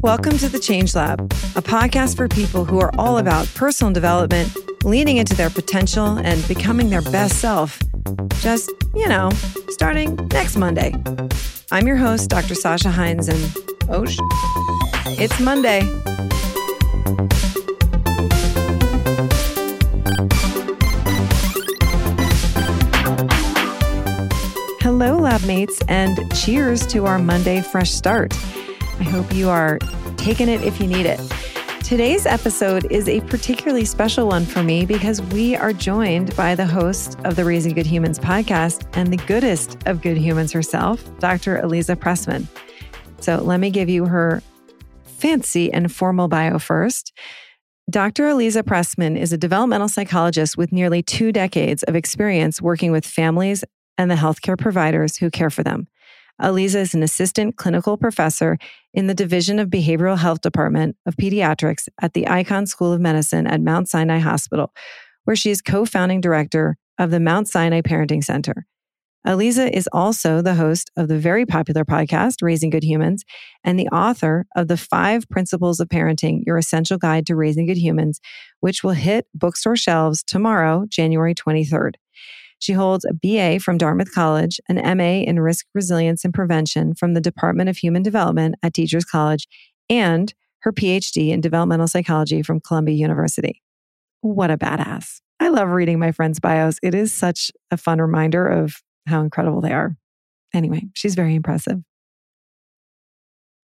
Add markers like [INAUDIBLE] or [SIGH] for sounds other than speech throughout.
Welcome to the Change Lab, a podcast for people who are all about personal development, leaning into their potential, and becoming their best self. Just, you know, starting next Monday. I'm your host, Dr. Sasha Heinz, and oh, sh- it's Monday. Mates, and cheers to our Monday fresh start. I hope you are taking it if you need it. Today's episode is a particularly special one for me because we are joined by the host of the Raising Good Humans podcast and the goodest of good humans herself, Dr. Aliza Pressman. So let me give you her fancy and formal bio first. Dr. Aliza Pressman is a developmental psychologist with nearly two decades of experience working with families and the healthcare providers who care for them. Aliza is an assistant clinical professor in the Division of Behavioral Health Department of Pediatrics at the Icahn School of Medicine at Mount Sinai Hospital, where she is co founding director of the Mount Sinai Parenting Center. Aliza is also the host of the very popular podcast, Raising Good Humans, and the author of The Five Principles of Parenting Your Essential Guide to Raising Good Humans, which will hit bookstore shelves tomorrow, January 23rd. She holds a BA from Dartmouth College, an MA in Risk Resilience and Prevention from the Department of Human Development at Teachers College, and her PhD in Developmental Psychology from Columbia University. What a badass. I love reading my friends' bios. It is such a fun reminder of how incredible they are. Anyway, she's very impressive.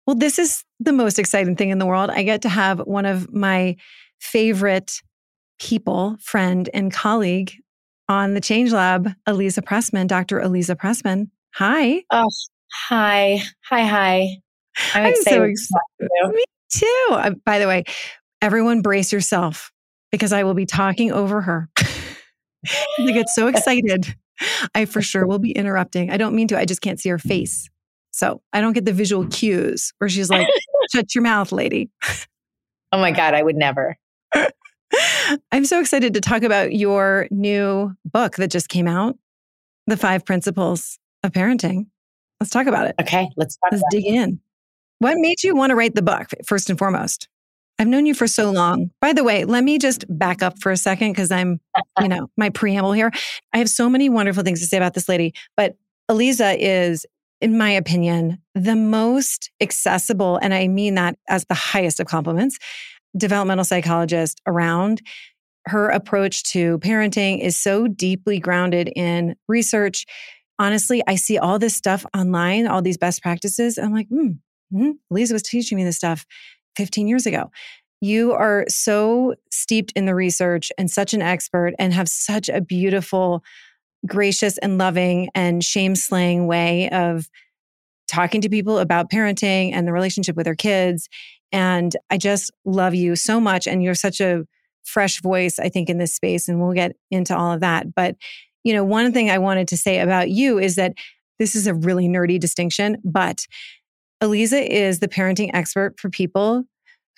Well, this is the most exciting thing in the world. I get to have one of my favorite people, friend, and colleague on the Change Lab, Aliza Pressman, Dr. Aliza Pressman. Hi. Oh, hi. Hi, hi. I'm, I'm excited. So excited. Me too. Uh, by the way, everyone brace yourself because I will be talking over her. [LAUGHS] I get so excited. I for sure will be interrupting. I don't mean to. I just can't see her face. So I don't get the visual cues where she's like, [LAUGHS] shut your mouth, lady. Oh my God, I would never. I'm so excited to talk about your new book that just came out, The Five Principles of Parenting. Let's talk about it. Okay, let's Let's dig it. in. What made you want to write the book, first and foremost? I've known you for so long. By the way, let me just back up for a second because I'm, you know, my preamble here. I have so many wonderful things to say about this lady, but Aliza is, in my opinion, the most accessible, and I mean that as the highest of compliments, developmental psychologist around. Her approach to parenting is so deeply grounded in research. Honestly, I see all this stuff online, all these best practices. I'm like, hmm, hmm, Lisa was teaching me this stuff 15 years ago. You are so steeped in the research and such an expert and have such a beautiful, gracious and loving and shame slaying way of talking to people about parenting and the relationship with their kids and I just love you so much. And you're such a fresh voice, I think, in this space. And we'll get into all of that. But, you know, one thing I wanted to say about you is that this is a really nerdy distinction, but Aliza is the parenting expert for people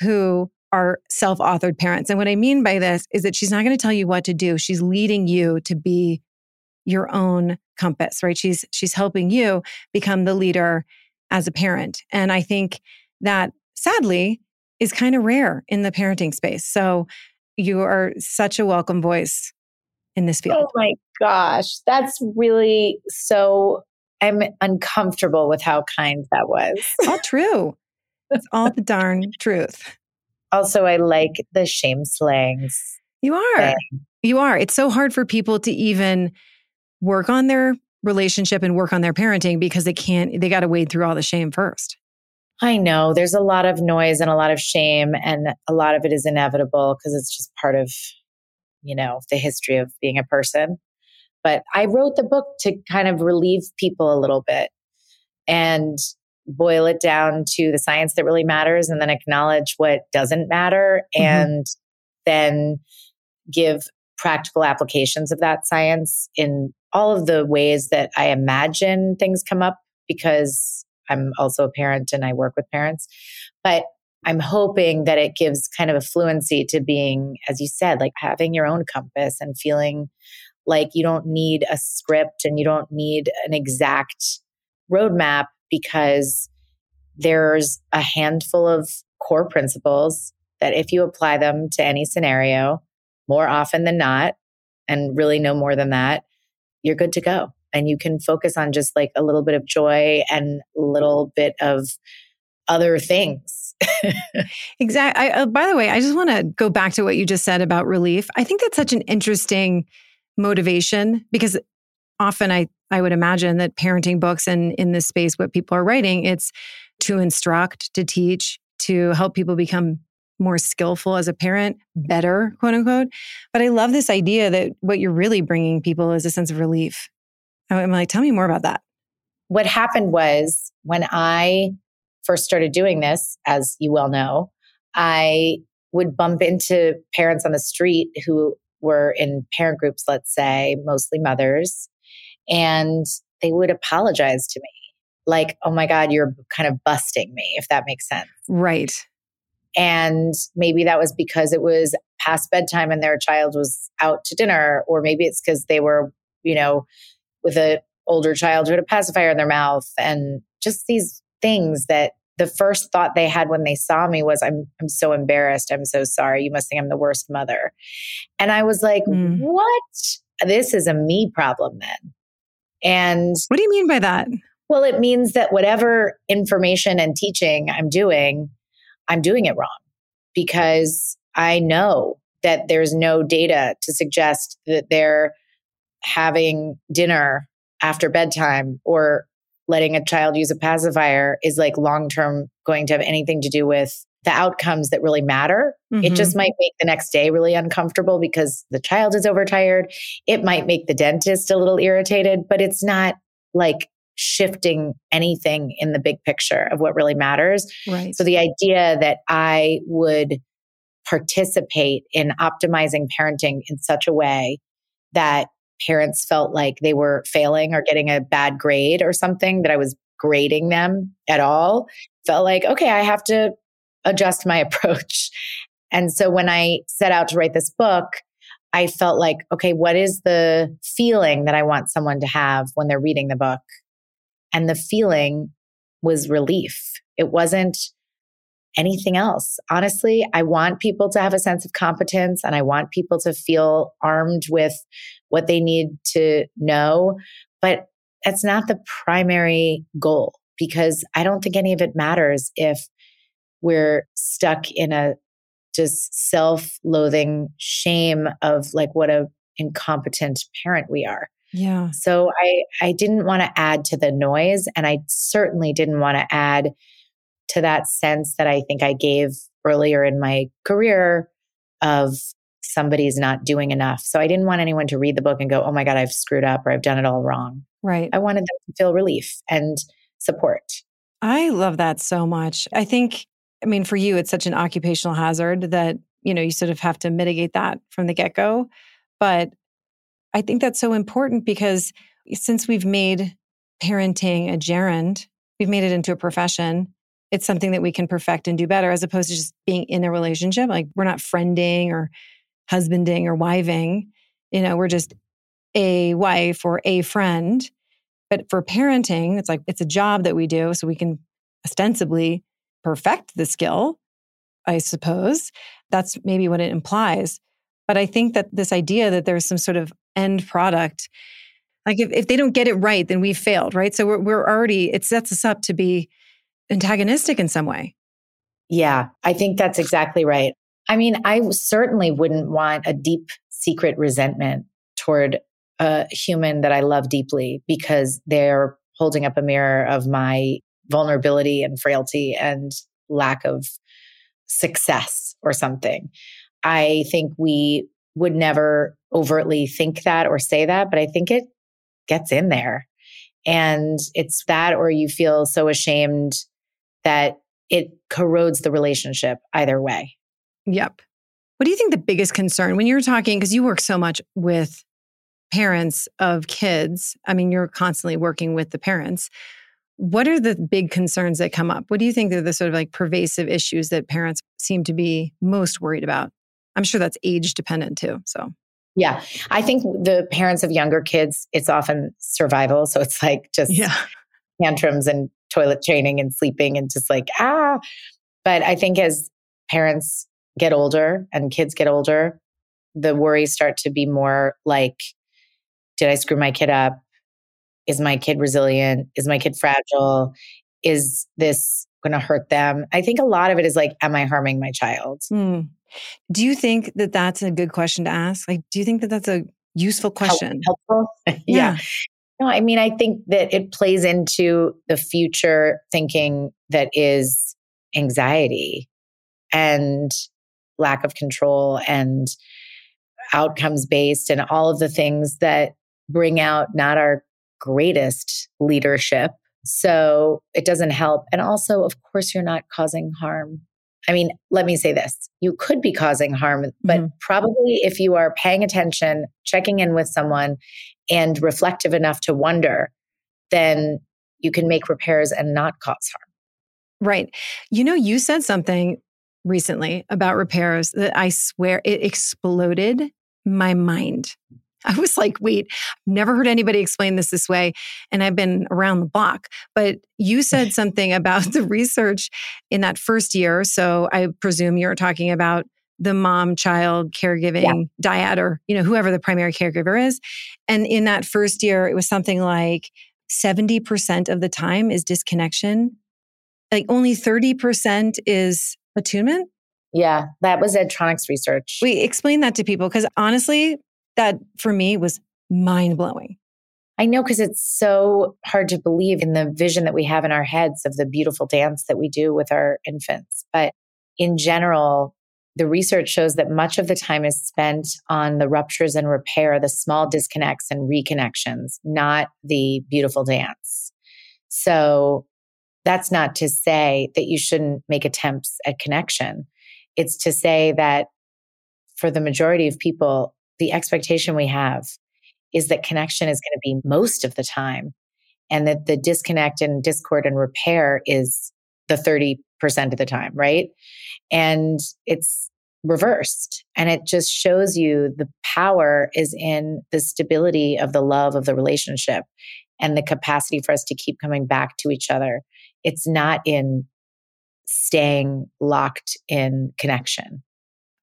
who are self authored parents. And what I mean by this is that she's not going to tell you what to do. She's leading you to be your own compass, right? She's, she's helping you become the leader as a parent. And I think that sadly is kind of rare in the parenting space. So you are such a welcome voice in this field. Oh my gosh. That's really so I'm uncomfortable with how kind that was. all true. It's all the darn truth. Also, I like the shame slangs. You are. Thing. You are. It's so hard for people to even work on their relationship and work on their parenting because they can't, they got to wade through all the shame first. I know there's a lot of noise and a lot of shame, and a lot of it is inevitable because it's just part of, you know, the history of being a person. But I wrote the book to kind of relieve people a little bit and boil it down to the science that really matters and then acknowledge what doesn't matter mm-hmm. and then give practical applications of that science in all of the ways that I imagine things come up because I'm also a parent and I work with parents. But I'm hoping that it gives kind of a fluency to being, as you said, like having your own compass and feeling like you don't need a script and you don't need an exact roadmap because there's a handful of core principles that if you apply them to any scenario more often than not and really no more than that you're good to go and you can focus on just like a little bit of joy and a little bit of other things. [LAUGHS] exactly. Uh, by the way, I just want to go back to what you just said about relief. I think that's such an interesting motivation because often I I would imagine that parenting books and in this space what people are writing it's to instruct, to teach, to help people become more skillful as a parent, better, quote unquote. But I love this idea that what you're really bringing people is a sense of relief. Oh, I'm like, tell me more about that. What happened was when I first started doing this, as you well know, I would bump into parents on the street who were in parent groups, let's say, mostly mothers, and they would apologize to me. Like, oh my God, you're kind of busting me, if that makes sense. Right. And maybe that was because it was past bedtime and their child was out to dinner, or maybe it's because they were, you know, with an older child who had a pacifier in their mouth and just these things that the first thought they had when they saw me was I'm I'm so embarrassed. I'm so sorry. You must think I'm the worst mother. And I was like, mm. "What? This is a me problem then." And What do you mean by that? Well, it means that whatever information and teaching I'm doing, I'm doing it wrong because I know that there's no data to suggest that they're having dinner after bedtime or letting a child use a pacifier is like long term going to have anything to do with the outcomes that really matter. Mm-hmm. It just might make the next day really uncomfortable because the child is overtired. It might make the dentist a little irritated, but it's not like shifting anything in the big picture of what really matters. Right. So the idea that I would participate in optimizing parenting in such a way that parents felt like they were failing or getting a bad grade or something, that I was grading them at all, felt like, okay, I have to adjust my [LAUGHS] approach. And so when I set out to write this book, I felt like, okay, what is the feeling that I want someone to have when they're reading the book? And the feeling was relief. It wasn't anything else. Honestly, I want people to have a sense of competence and I want people to feel armed with what they need to know. But that's not the primary goal because I don't think any of it matters if we're stuck in a just self loathing shame of like what a incompetent parent we are. Yeah. So I I didn't want to add to the noise and I certainly didn't want to add to that sense that I think I gave earlier in my career of somebody's not doing enough. So I didn't want anyone to read the book and go, oh my God, I've screwed up or I've done it all wrong. Right. I wanted them to feel relief and support. I love that so much. I think, I mean, for you, it's such an occupational hazard that, you know, you sort of have to mitigate that from the get go. But I think that's so important because since we've made parenting a gerund, we've made it into a profession it's something that we can perfect and do better as opposed to just being in a relationship. Like we're not friending or husbanding or wiving. You know, we're just a wife or a friend. But for parenting, it's like it's a job that we do. So we can ostensibly perfect the skill, I suppose. That's maybe what it implies. But I think that this idea that there's some sort of end product, like if, if they don't get it right, then we've failed, right? So we're, we're already, it sets us up to be antagonistic in some way. Yeah, I think that's exactly right. I mean, I certainly wouldn't want a deep secret resentment toward a human that I love deeply because they're holding up a mirror of my vulnerability and frailty and lack of success or something. I think we would never overtly think that or say that, but I think it gets in there. And it's that, or you feel so ashamed that it corrodes the relationship either way. Yep. What do you think the biggest concern when you're talking, because you work so much with parents of kids? I mean, you're constantly working with the parents. What are the big concerns that come up? What do you think are the sort of like pervasive issues that parents seem to be most worried about? I'm sure that's age dependent too. So, Yeah. I think the parents of younger kids, it's often survival. So it's like just yeah. tantrums and toilet training and sleeping and just like, ah. But I think as parents get older and kids get older, the worries start to be more like, did I screw my kid up? Is my kid resilient? Is my kid fragile? Is this going to hurt them? I think a lot of it is like, am I harming my child? Hmm. Do you think that that's a good question to ask? Like, do you think that that's a useful question? Helpful? [LAUGHS] yeah. yeah. No, I mean, I think that it plays into the future thinking that is anxiety and lack of control and outcomes based and all of the things that bring out not our greatest leadership. So it doesn't help. And also, of course, you're not causing harm. I mean, let me say this you could be causing harm, but mm-hmm. probably if you are paying attention, checking in with someone, and reflective enough to wonder, then you can make repairs and not cause harm. Right. You know, you said something recently about repairs that I swear it exploded my mind. [LAUGHS] I was like, wait, never heard anybody explain this this way. And I've been around the block. But you said [LAUGHS] something about [LAUGHS] the research in that first year. So I presume you're talking about the mom child caregiving yeah. dyad or, you know, whoever the primary caregiver is. And in that first year, it was something like 70% of the time is disconnection. Like only 30% is attunement. Yeah, that was Ed Tronick's research. We explain that to people because honestly, that for me was mind blowing. I know because it's so hard to believe in the vision that we have in our heads of the beautiful dance that we do with our infants. But in general, the research shows that much of the time is spent on the ruptures and repair, the small disconnects and reconnections, not the beautiful dance. So that's not to say that you shouldn't make attempts at connection. It's to say that for the majority of people, the expectation we have is that connection is going to be most of the time and that the disconnect and discord and repair is the 30% of the time, right? And it's reversed. And it just shows you the power is in the stability of the love of the relationship and the capacity for us to keep coming back to each other. It's not in staying locked in connection.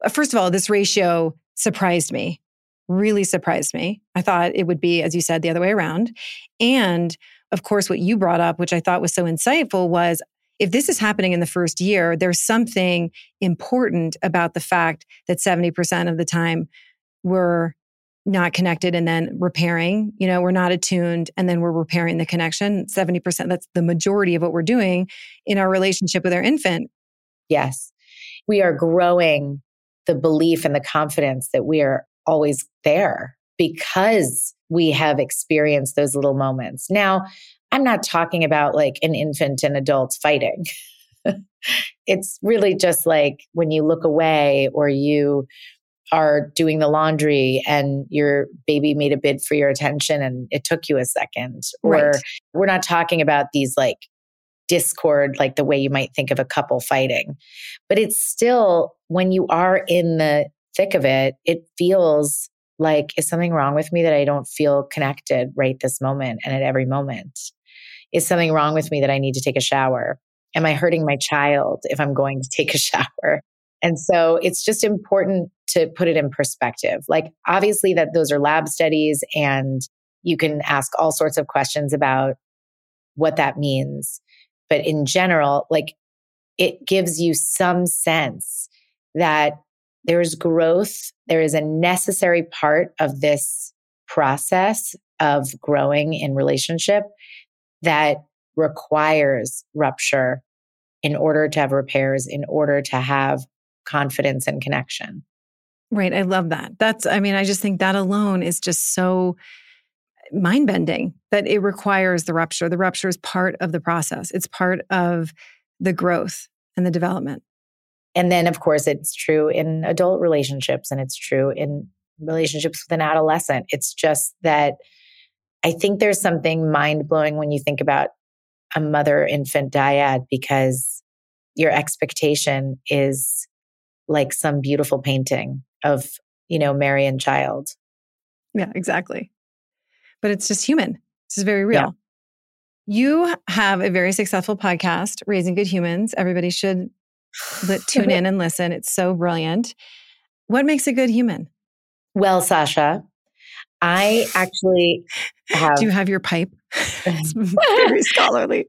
Uh, first of all, this ratio surprised me, really surprised me. I thought it would be, as you said, the other way around. And of course, what you brought up, which I thought was so insightful, was if this is happening in the first year, there's something important about the fact that 70% of the time we're not connected and then repairing, you know, we're not attuned and then we're repairing the connection. 70%, that's the majority of what we're doing in our relationship with our infant. Yes. We are growing the belief and the confidence that we are always there because we have experienced those little moments. Now, I'm not talking about like an infant and adults fighting. [LAUGHS] it's really just like when you look away or you are doing the laundry and your baby made a bid for your attention and it took you a second. Or we're not talking about these like discord, like the way you might think of a couple fighting. But it's still, when you are in the thick of it, it feels like, is something wrong with me that I don't feel connected right this moment and at every moment? Is something wrong with me that I need to take a shower? Am I hurting my child if I'm going to take a [LAUGHS] shower? And so it's just important to put it in perspective. Like, obviously, that those are lab studies, and you can ask all sorts of questions about what that means. But in general, like, it gives you some sense that there's growth, there is a necessary part of this process of growing in relationship that requires rupture in order to have repairs, in order to have confidence and connection. Right. I love that. That's, I mean, I just think that alone is just so mind bending that it requires the rupture. The rupture is part of the process, it's part of the growth and the development. And then, of course, it's true in adult relationships and it's true in relationships with an adolescent. It's just that I think there's something mind blowing when you think about a mother infant dyad because your expectation is like some beautiful painting of you know, Mary and child. Yeah, exactly. But it's just human. This is very real. Yeah. You have a very successful podcast, Raising Good Humans. Everybody should [LAUGHS] tune in and listen. It's so brilliant. What makes a good human? Well, Sasha, I actually [LAUGHS] have. Do you have your pipe? [LAUGHS] it's very scholarly.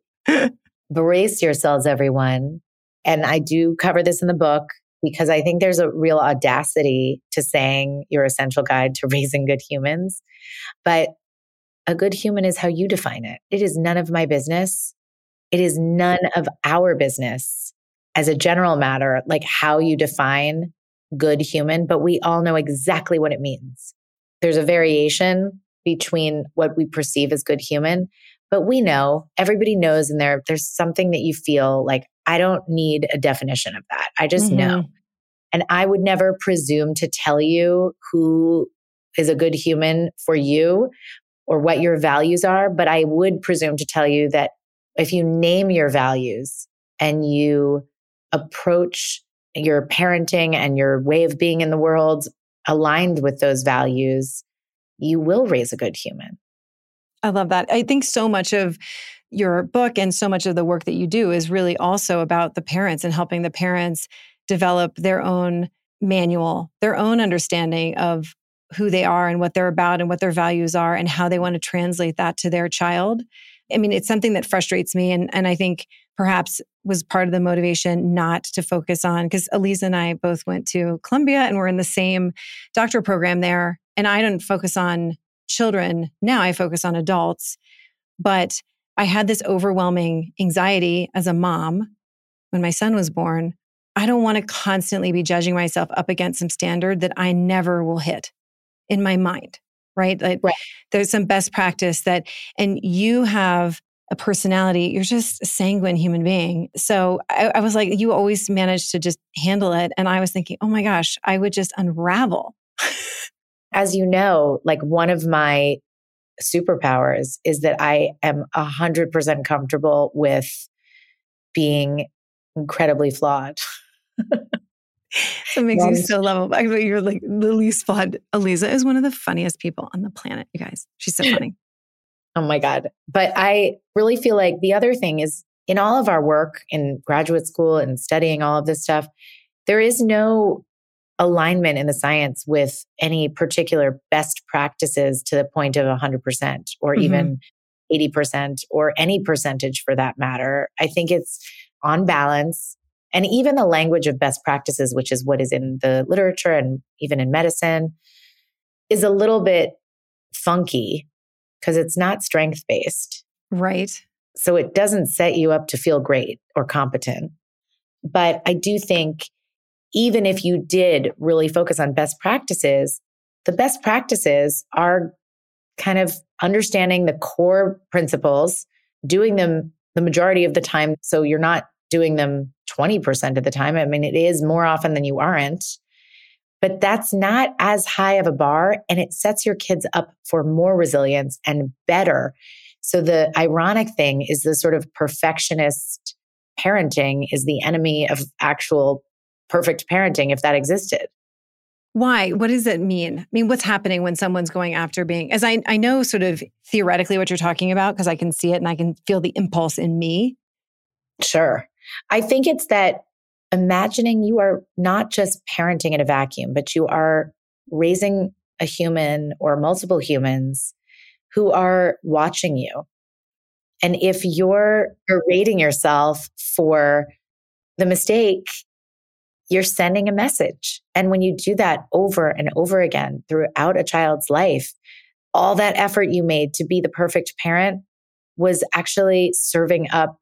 Brace yourselves, everyone. And I do cover this in the book because I think there's a real audacity to saying your essential guide to [LAUGHS] raising good humans. But a good human is how you define it. It is none of my business. It is none of our business as a general matter, like how you define good human, but we all know exactly what it means. There's a variation between what we perceive as good human, but we know, everybody knows and there, there's something that you feel like, I don't need a definition of that. I just mm-hmm. know. And I would never presume to tell you who is a good human for you or what your values are, but I would presume to tell you that if you name your values and you approach your parenting and your way of being in the world aligned with those values, you will raise a good human. I love that. I think so much of your book and so much of the work that you do is really also about the parents and helping the parents develop their own manual, their own understanding of who they are and what they're about and what their values are and how they want to translate that to their child. I mean, it's something that frustrates me. And, and I think perhaps was part of the motivation not to focus on because Aliza and I both went to Columbia and we're in the same doctoral program there. And I don't focus on children. Now I focus on adults. But I had this overwhelming anxiety as a mom when my son was born. I don't want to constantly be judging myself up against some standard that I never will hit in my mind, right? Like right. there's some best practice that, and you have a personality. You're just a sanguine human being. So I, I was like, you always manage to just handle it. And I was thinking, oh my gosh, I would just unravel. [LAUGHS] As you know, like one of my superpowers is that I am a hundred percent comfortable with being incredibly flawed. That makes you so. Actually, you're like the least flawed. Aliza is one of the funniest people on the planet, you guys. She's so funny. [LAUGHS] oh my God. But I really feel like the other thing is in all of our work in graduate school and studying all of this stuff, there is no alignment in the science with any particular best practices to the point of 100% or mm-hmm. even 80% or any percentage for that matter. I think it's on balance and even the language of best practices, which is what is in the literature and even in medicine, is a little bit funky because it's not strength based. Right. So it doesn't set you up to feel great or competent. But I do think even if you did really focus on best practices, the best practices are kind of understanding the core principles, doing them the majority of the time. So you're not doing them 20% of the time. I mean, it is more often than you aren't, but that's not as high of a bar and it sets your kids up for more resilience and better. So the ironic thing is the sort of perfectionist parenting is the enemy of actual perfect parenting if that existed. Why? What does it mean? I mean, what's happening when someone's going after being, as I, I know sort of theoretically what you're talking about, because I can see it and I can feel the impulse in me. Sure. I think it's that imagining you are not just parenting in a vacuum, but you are raising a human or multiple humans who are watching you. And if you're berating yourself for the mistake, you're sending a message. And when you do that over and over again throughout a child's life, all that effort you made to be the perfect parent was actually serving up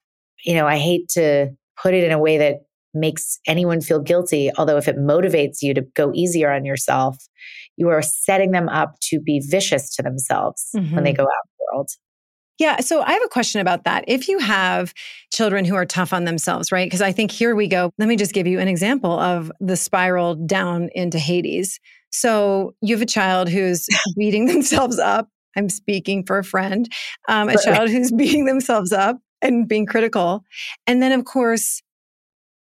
you know, I hate to put it in a way that makes anyone feel guilty. Although, if it motivates you to go easier on yourself, you are setting them up to be vicious to themselves mm-hmm. when they mm-hmm. go out in the world. Yeah. So I have a question about that. If you have children who are tough on themselves, right? Because I think here we go. Let me just give you an example of the spiral down into Hades. So you have a child who's [LAUGHS] beating themselves up. I'm speaking for a friend, um, a child who's [LAUGHS] beating themselves up and being critical. And then, of course,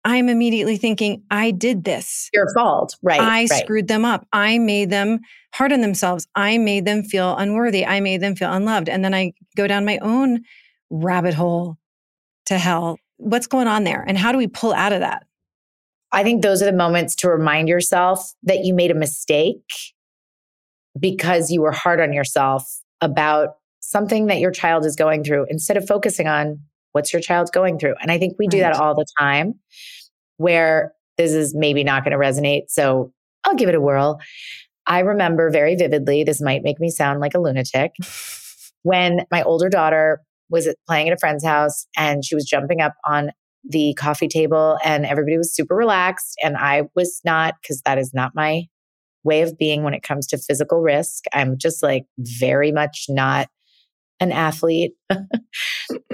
I'm immediately thinking, I did this. Your fault. Right. I right. screwed them up. I made them hard on themselves. I made them feel unworthy. I made them feel unloved. And then I go down my own rabbit hole to hell. What's going on there? And how do we pull out of that? I think those are the moments to remind yourself that you made a mistake because you were hard on yourself about something that your child is going through instead of focusing on what's your child going through. And I think we right. do that all the time where this is maybe not going to resonate. So I'll give it a whirl. I remember very vividly, this might make me sound like a lunatic, [LAUGHS] when my older daughter was playing at a friend's house and she was jumping up on the coffee table and everybody was super relaxed. And I was not, because that is not my way of being when it comes to physical risk. I'm just like very much not an athlete.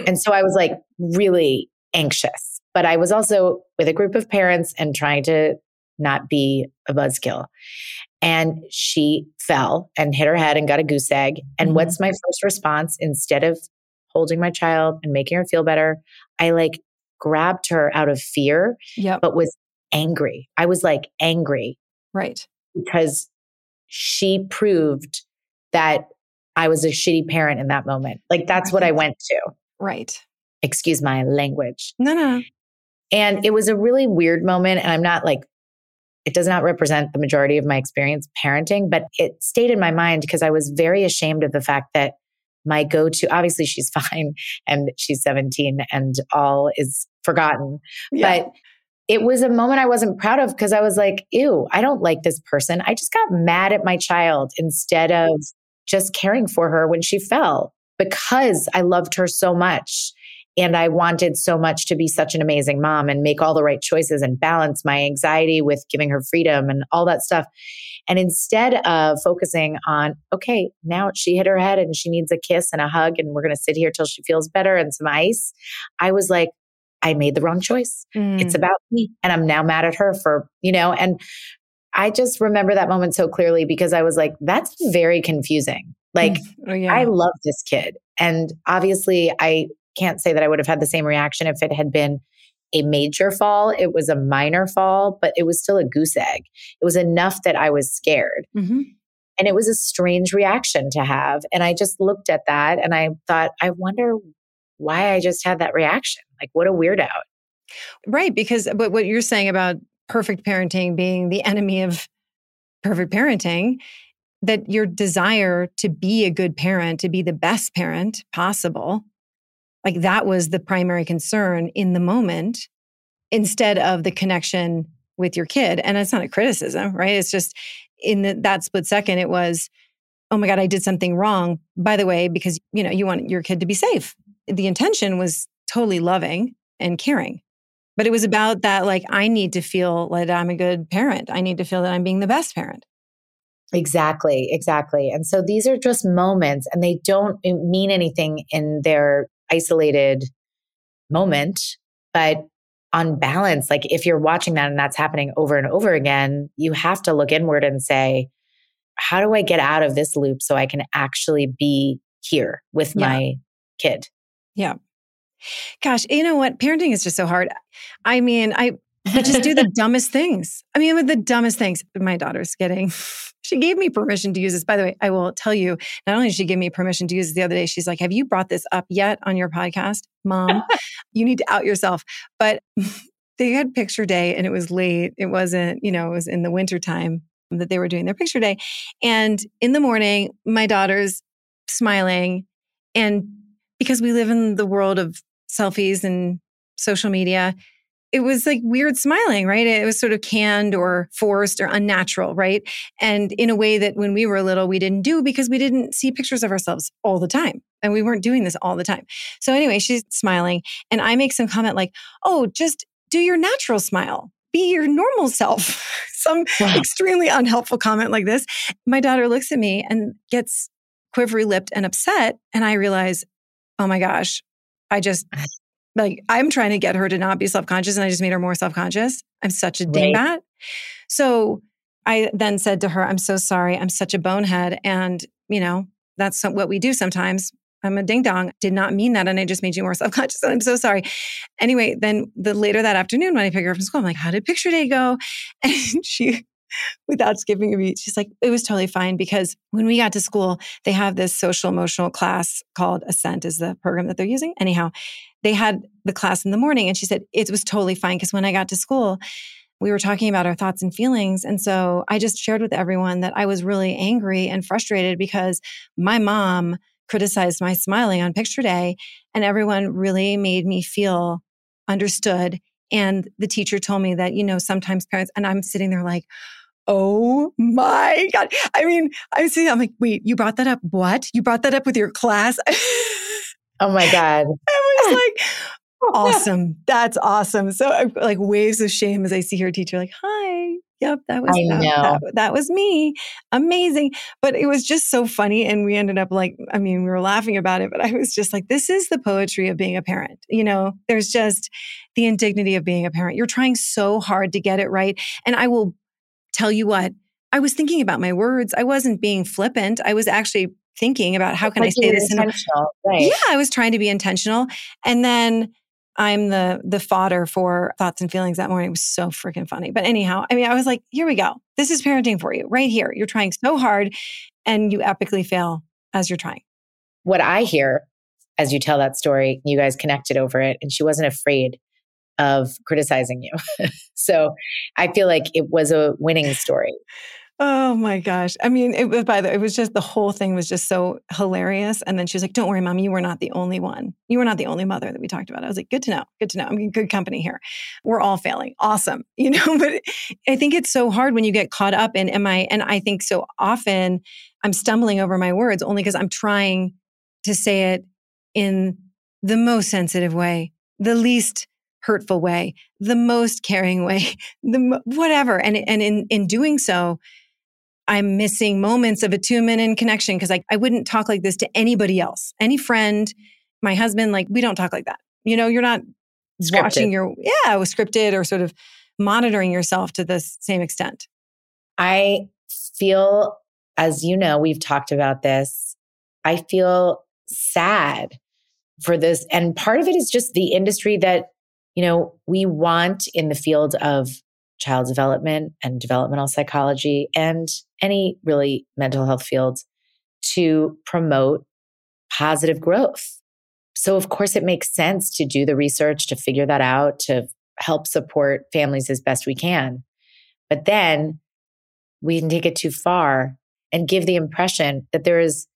and so I was like really anxious, but I was also with a group of parents and trying to not be a buzzkill. And she fell and hit her head and got a goose egg. And mm-hmm. what's my first response? Instead of holding my child and making her feel better, I like grabbed her out of fear, yep. but was angry. I was like angry. Right. Because she proved that I was a shitty parent in that moment. Like that's what I went to. Right. Excuse my language. No, no. And it was a really weird moment. And I'm not like, it does not represent the majority of my experience parenting, but it stayed in my mind because I was very ashamed of the fact that my go to, obviously, she's [LAUGHS] fine and she's 17 and all is forgotten. Yeah. But it was a moment I wasn't proud of because I was like, ew, I don't like this person. I just got mad at my child instead of just caring for her when she fell because I loved her so much. And I wanted so much to be such an amazing mom and make all the right choices and balance my anxiety with giving her freedom and all that stuff. And instead of focusing on, okay, now she hit her head and she needs a kiss and a hug, and we're going to sit here till she feels better and some ice, I was like, I made the wrong choice. Mm. It's about me. And I'm now mad at her for, you know, and I just remember that moment so clearly because I was like, that's very confusing. Like, mm, oh, yeah. I love this kid. And obviously, I can't say that I would have had the same reaction if it had been a major fall. It was a minor fall, but it was still a goose egg. It was enough that I was scared. Mm-hmm. And it was a strange reaction to have. And I just looked at that and I thought, I wonder why I just had that reaction. Like, what a weirdo. Right. Because but what you're saying about perfect parenting being the enemy of perfect parenting, that your desire to be a good parent, to be the best parent possible, like that was the primary concern in the moment instead of the connection with your kid. And it's not a criticism, right? It's just in the, that split second, it was, oh my God, I did something wrong. By the way, because you know, you want your kid to be safe. The intention was totally loving and caring. But it was about that, like, I need to feel like I'm a good parent. I need to feel that I'm being the best parent. Exactly, exactly. And so these are just moments and they don't eh, mean anything in their isolated moment. But on balance, like if you're watching that and that's happening over and over again, you have to look inward and say, how do I get out of this loop so I can actually be here with yeah. my kid? Yeah. Gosh, you know what? Parenting is just so hard. I mean, I, I just do the [LAUGHS] dumbest things. I mean, with the dumbest things. My daughter's getting, she gave me permission to use this. By the way, I will tell you, not only did she give me permission to use this the other day, she's like, Have you brought this up yet on your podcast? Mom, [LAUGHS] you need to out yourself. But [LAUGHS] they had picture day and it was late. It wasn't, you know, it was in the wintertime that they were doing their picture day. And in the morning, my daughter's smiling. And because we live in the world of selfies and social media, it was like weird smiling, right? It was sort of canned or forced or unnatural, right? And in a way that when we were little, we didn't do because we didn't see pictures of ourselves all the time. And we weren't doing this all the time. So anyway, she's smiling. And I make some comment like, oh, just do your natural smile. Be your normal self. [LAUGHS] some wow. extremely unhelpful comment like this. My daughter looks at me and gets quivery lipped and upset. And I realize, oh my gosh, I just like I'm trying to get her to not be self-conscious and I just made her more self-conscious. I'm such a dingbat. So I then said to her, I'm so sorry. I'm such a bonehead. And, you know, that's what we do sometimes. I'm a ding dong. Did not mean that. And I just made you more [LAUGHS] self conscious. And I'm so sorry. Anyway, then the later that afternoon when I pick her up from school, I'm like, how did picture day go? [LAUGHS] And she, without skipping a beat, she's like, it was totally fine because when we got to school, they have this social emotional class called Ascent, is the program that they're using. Anyhow, they had the class in the morning and she said, it was totally fine because when I got to school, we were talking about our thoughts and feelings. And so I just shared with everyone that I was really angry and frustrated because my mom criticized my smiling on picture day and everyone really made me feel understood. And the teacher told me that, you know, sometimes parents, and I'm sitting there like, Oh my God. I mean, I'm sitting, I'm like, wait, you brought that up? What? You brought that up with your class? [LAUGHS] Oh my God. I was [LAUGHS] like, awesome. That's awesome. So like waves of shame as I see her teacher, like, hi. Yep, that was that, that, that, was me. Amazing. But it was just so funny. And we ended up like, I mean, we were laughing about it, but I was just like, this is the poetry of being a parent. You know, there's just the indignity of being a parent. You're trying so hard to get it right. And I will tell you what, I was thinking about my words. I wasn't being flippant. I was actually thinking about how can like I say this in a, right. Yeah, I was trying to be intentional. And then I'm the the fodder for thoughts and feelings that morning. It was so freaking funny. But anyhow, I mean, I was like, here we go. This is parenting for you right here. You're trying so hard and you epically fail as you're trying. What I hear as you tell that story, you guys connected over it and she wasn't afraid of criticizing you. [LAUGHS] so I feel like it was a winning story. Oh my gosh. I mean, it was by the way, it was just the whole thing was just so hilarious. And then she was like, Don't worry, mom, you were not the only one. You were not the only mother that we talked about. I was like, good to know. Good to know. I'm in good company here. We're all failing. Awesome. [LAUGHS] You know, but I think it's so hard when you get caught up in am I and I think so often I'm stumbling over my words only because I'm trying to say it in the most sensitive way, the least hurtful way, the most caring way, [LAUGHS] the whatever. And and in in doing so, I'm missing moments of attunement and connection because I, I wouldn't talk like this to anybody else, any friend, my husband. Like we don't talk like that. You know, you're not scripted. watching your yeah, was scripted or sort of monitoring yourself to the same extent. I feel, as you know, we've talked about this. I feel sad for this, and part of it is just the industry that you know we want in the field of child development and developmental psychology and any really mental health fields to promote positive growth. So, of course, it makes sense to do the research to figure that out, to help support families as best we can. But then we can take it too far and give the impression that there is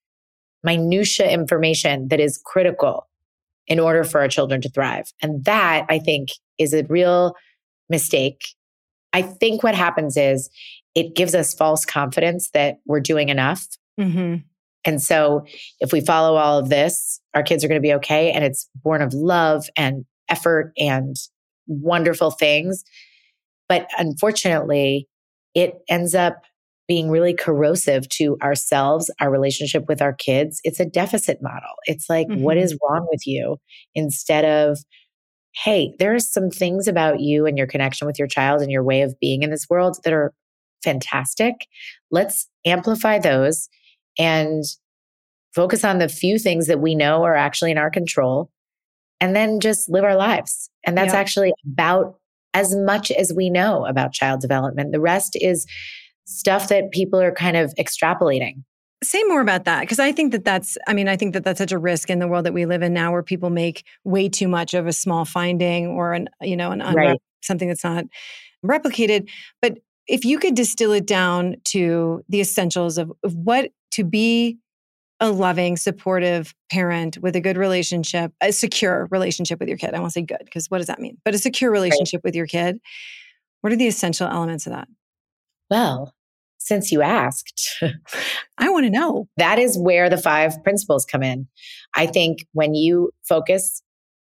minutia information that is critical in order for our children to thrive. And that I think is a real mistake I think what happens is it gives us false confidence that we're doing enough. Mm-hmm. And so if we follow all of this, our kids are going to be okay. And it's born of love and effort and wonderful things. But unfortunately, it ends up being really corrosive to ourselves, our relationship with our kids. It's a deficit model. It's like, mm-hmm. what is wrong with you? Instead of hey, there are some things about you and your connection with your child and your way of being in this world that are fantastic. Let's amplify those and focus on the few things that we know are actually in our control and then just live our lives. And that's yeah. actually about as much as we know about child development. The rest is stuff that people are kind of extrapolating say more about that because i think that that's i mean i think that that's such a risk in the world that we live in now where people make way too much of a small finding or an you know an unrep- right. something that's not replicated but if you could distill it down to the essentials of, of what to be a loving supportive parent with a good relationship a secure relationship with your kid i won't say good because what does that mean but a secure relationship right. with your kid what are the essential elements of that well since you asked, [LAUGHS] I want to know. That is where the five principles come in. I think when you focus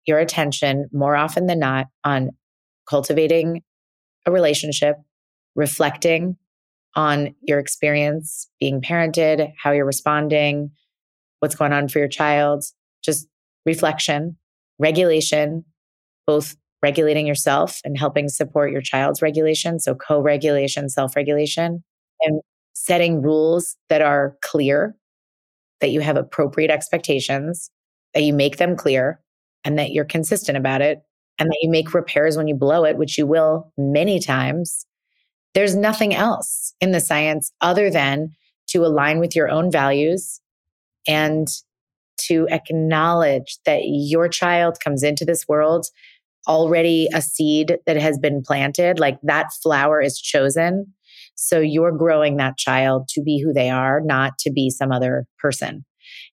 your attention more often than not on cultivating a relationship, reflecting on your experience being parented, how you're responding, what's going on for your child, just reflection, regulation, both regulating yourself and helping support your child's regulation. So co regulation, self regulation, and setting rules that are clear, that you have appropriate expectations, that you make them clear, and that you're consistent about it, and that you make repairs when you blow it, which you will many times. There's nothing else in the science other than to align with your own values and to acknowledge that your child comes into this world already a seed that has been planted, like that flower is chosen. So you're growing that child to be who they are, not to be some other person.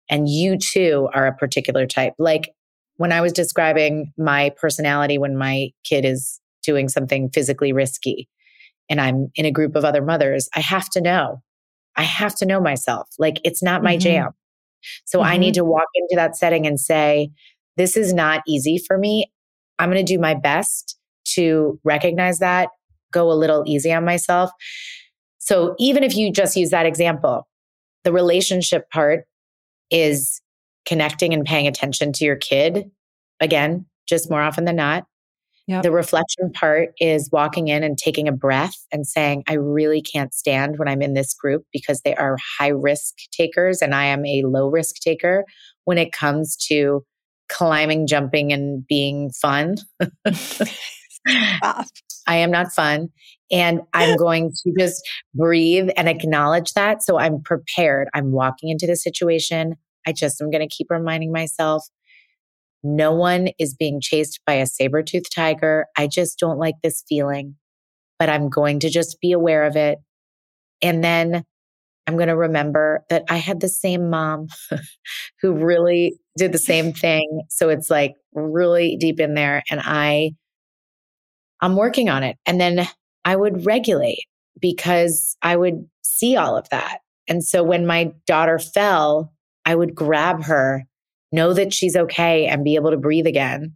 And you too are a particular type. Like when I was describing my personality when my kid is doing something physically risky and I'm in a group of other mothers, I have to know. I have to know myself. Like it's not my mm-hmm. jam. So mm-hmm. I need mm-hmm. to walk into that setting and say, this is not easy for me. I'm going to do my best to recognize that, go a little easy on myself. So even if you just use that example, the relationship part is connecting and paying attention to your kid. Again, just more often than not. Yep. The reflection part is walking in and taking a breath and saying, I really can't stand when I'm in this group because they are high risk takers and I am a low risk taker when it comes to climbing, jumping, and being fun. [LAUGHS] [LAUGHS] I am not fun. And I'm [LAUGHS] going to just breathe and acknowledge that. So I'm prepared. I'm walking into the situation. I just am going to keep reminding myself no one is being chased by a saber toothed tiger. I just don't like this feeling, but I'm going to just be aware of it. And then I'm going to remember that I had the same mom [LAUGHS] who really did the same thing. So it's like really deep in there. And I, I'm working on it. And then I would regulate because I would see all of that. And so when my daughter fell, I would grab her, know that she's okay, and be able to breathe again.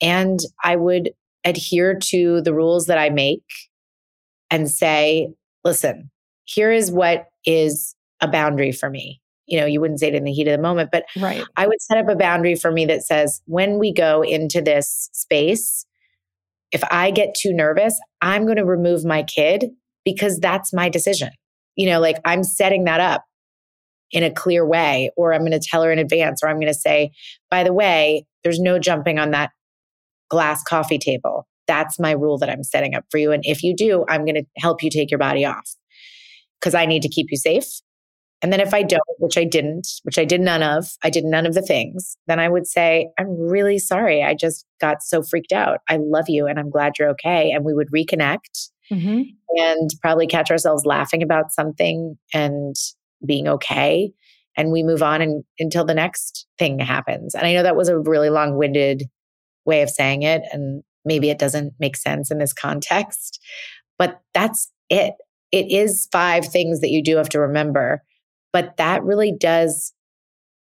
And I would adhere to the rules that I make and say, listen, here is what is a boundary for me. You know, you wouldn't say it in the heat of the moment, but right. I would set up a boundary for me that says, when we go into this space, if I get too nervous, I'm going to remove my kid because that's my decision. You know, like I'm setting that up in a clear way, or I'm going to tell her in advance, or I'm going to say, by the way, there's no jumping on that glass coffee table. That's my rule that I'm setting up for you. And if you do, I'm going to help you take your body off because I need to keep you safe. And then if I don't, which I didn't, which I did none of, I did none of the things, then I would say, I'm really sorry. I just got so freaked out. I love you and I'm glad you're okay. And we would reconnect mm-hmm. and probably catch ourselves laughing about something and being okay. And we move on and, until the next thing happens. And I know that was a really long winded way of saying it. And maybe it doesn't make sense in this context, but that's it. It is five things that you do have to remember but that really does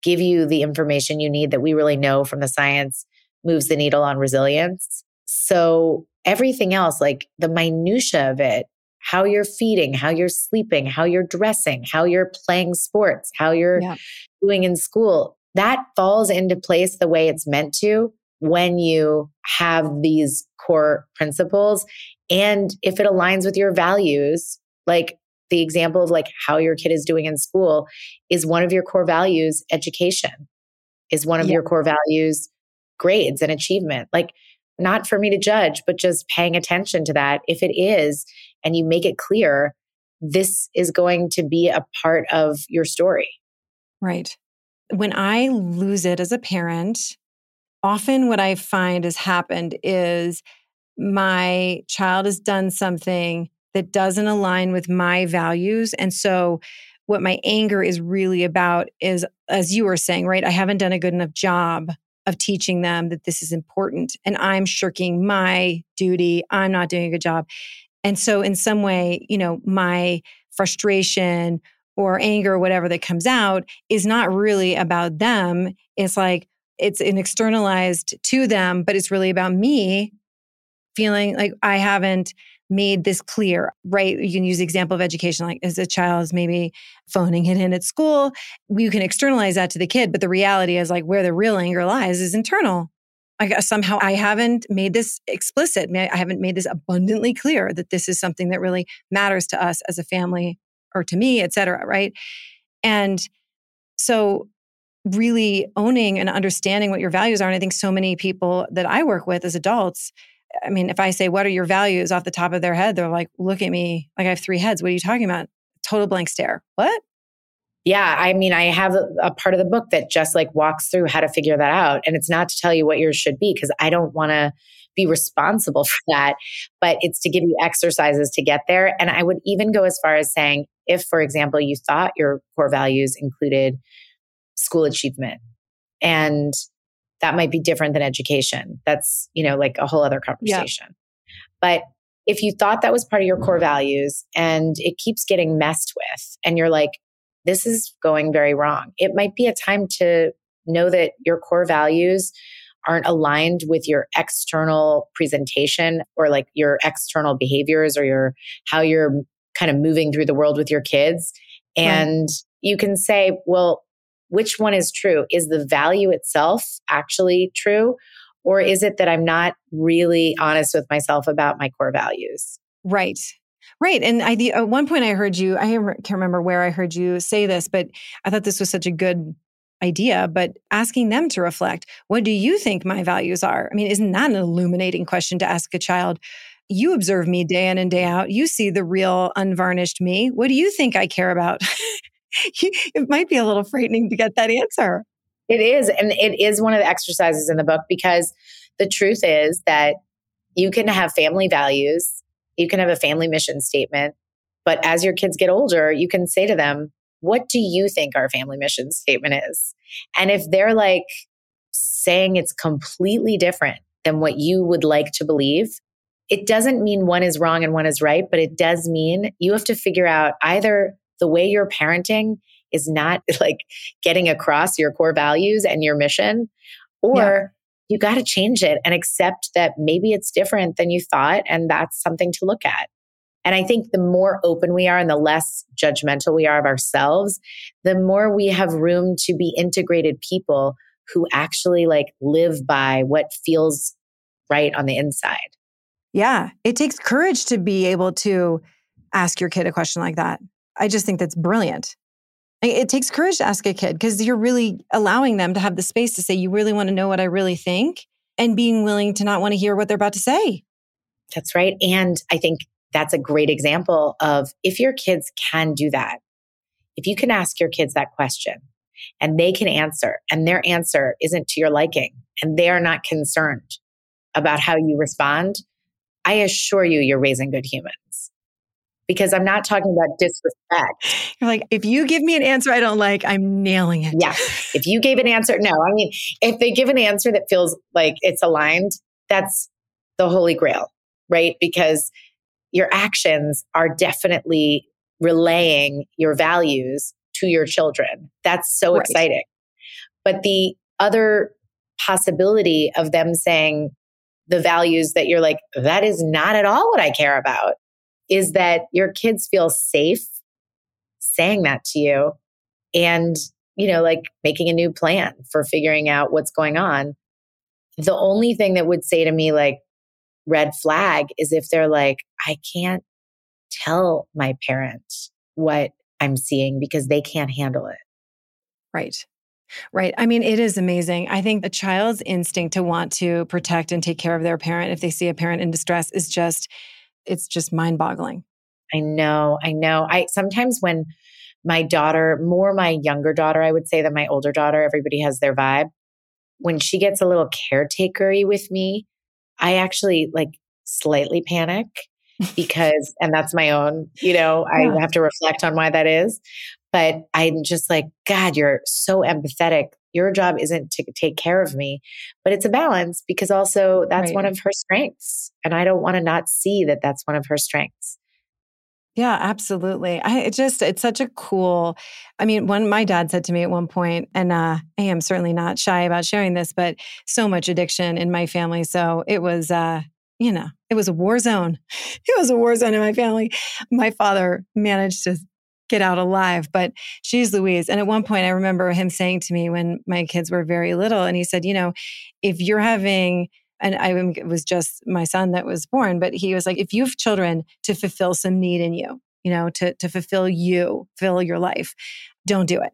give you the information you need that we really know from the science moves the needle on resilience. So everything else, like the minutia of it, how you're feeding, how you're sleeping, how you're dressing, how you're playing sports, how you're yeah. doing in school, that falls into place the way it's meant to when you have these core principles. And if it aligns with your values, like the example of like how your kid is doing in school is one of your core values education. Is one of yeah. your core values grades and achievement. Like not for me to judge but just paying attention to that. If it is and you make it clear this is going to be a part of your story. Right. When i lose it as a parent often what i find has happened is my child has done something that doesn't align with my values. And so, what my anger is really about is, as you were saying, right? I haven't done a good enough job of teaching them that this is important. And I'm shirking my duty. I'm not doing a good job. And so, in some way, you know, my frustration or anger or whatever that comes out is not really about them. It's like, it's an externalized to them, but it's really about me feeling like I haven't made this clear, right? You can use the example of education, like as a child is maybe phoning it in at school. You can externalize that to the kid, but the reality is like where the real anger lies is internal. Like somehow I haven't made this explicit. I haven't made this abundantly clear that this is something that really matters to us as a family or to me, et cetera, right? And So, really owning and understanding what your values are. And I think so many people that I work with as adults, I mean, if I say, What are your values off the top of their head, they're like, Look at me like I have three heads. What are you talking about? Total blank stare. What? Yeah, I mean, I have a, a, part of the book that just like walks through how to figure that out. And it's not to tell you what yours should be because I don't want to be responsible [LAUGHS] for that, but it's to give you exercises to get there. And I would even go as far as saying, if, for example, you thought your core values included school achievement and that might be different than education. That's, you know, like a whole other conversation. Yeah. But if you thought that was part of your core values and it keeps getting messed with and you're like, this is going very wrong, it might be a time to know that your core values aren't aligned with your external presentation or like your external behaviors or your how you're kind of moving through the world with your kids and right. you can say well which one is true is the value itself actually true or is it that i'm not really honest with myself about my core values right Right. And I, at one point I heard you, I can't remember where I heard you say this, but I thought this was such a good idea, but asking them to reflect, what do you think my values are? I mean, isn't that an illuminating question to ask a child? You observe me day in and day out. You see the real unvarnished me. What do you think I care about? [LAUGHS] [LAUGHS] it might be a little frightening to get that answer. It is. And it is one of the exercises in the book because the truth is that you can have family values, you can have a family mission statement, but as your kids get older, you can say to them, what do you think our family mission statement is? And if they're like saying it's completely different than what you would like to believe, it doesn't mean one is wrong and one is right, but it does mean you have to figure out either the way you're parenting is not [LAUGHS] like getting across your core values and your mission, or yeah. you got to change it and accept that maybe it's different than you thought. And that's something to look at. And I think the more open we are and the less judgmental we are of ourselves, the more we have room to be integrated people who actually like live by what feels right on the inside. Yeah. It takes courage to be able to ask your kid a question like that. I just think that's brilliant. It takes courage to ask a kid because you're really allowing them to have the space to say, You really want to know what I really think, and being willing to not want to hear what they're about to say. That's right. And I think that's a great example of if your kids can do that, if you can ask your kids that question and they can answer and their answer isn't to your liking and they are not concerned about how you respond, I assure you, you're raising good humans. Because I'm not talking about disrespect. You're like, if you give me an answer I don't like, I'm nailing it. Yeah. If you gave an answer, no, I mean, if they give an answer that feels like it's aligned, that's the holy grail, right? Because your actions are definitely relaying your values to your children. That's so right. exciting. But the other possibility of them saying the values that you're like, that is not at all what I care about, is that your kids feel safe saying that to you and, you know, like making a new plan for figuring out what's going on. The only thing that would say to me, like, red flag is if they're like, I can't tell my parent what I'm seeing because they can't handle it. Right. Right. I mean, it is amazing. I think a child's instinct to want to protect and take care of their parent if they see a parent in distress is just, it's just mind boggling. I know. I know. I sometimes when my daughter, more my younger daughter, I would say than my older daughter, everybody has their vibe. When she gets a little caretakery with me, I actually like slightly panic [LAUGHS] because, and that's my own, you know, yeah. I have to reflect on why that is. But I'm just like, God, you're so empathetic. Your job isn't to take care of me, but it's a balance because also that's right. one of her strengths. And I don't want to not see that that's one of her strengths. Yeah, absolutely. I it just it's such a cool. I mean, one my dad said to me at one point, and uh, I am certainly not shy about sharing this, but so much addiction in my family, so it was, uh, you know, it was a war zone. [LAUGHS] It was a war zone in my family. My father managed to get out alive, but she's Louise. And at one point, I remember him saying to me when my kids were very little, and he said, you know, if you're having and I was just my son that was born, but he was like, if you have children to fulfill some need in you, you know, to to fulfill you, fill your life, don't do it.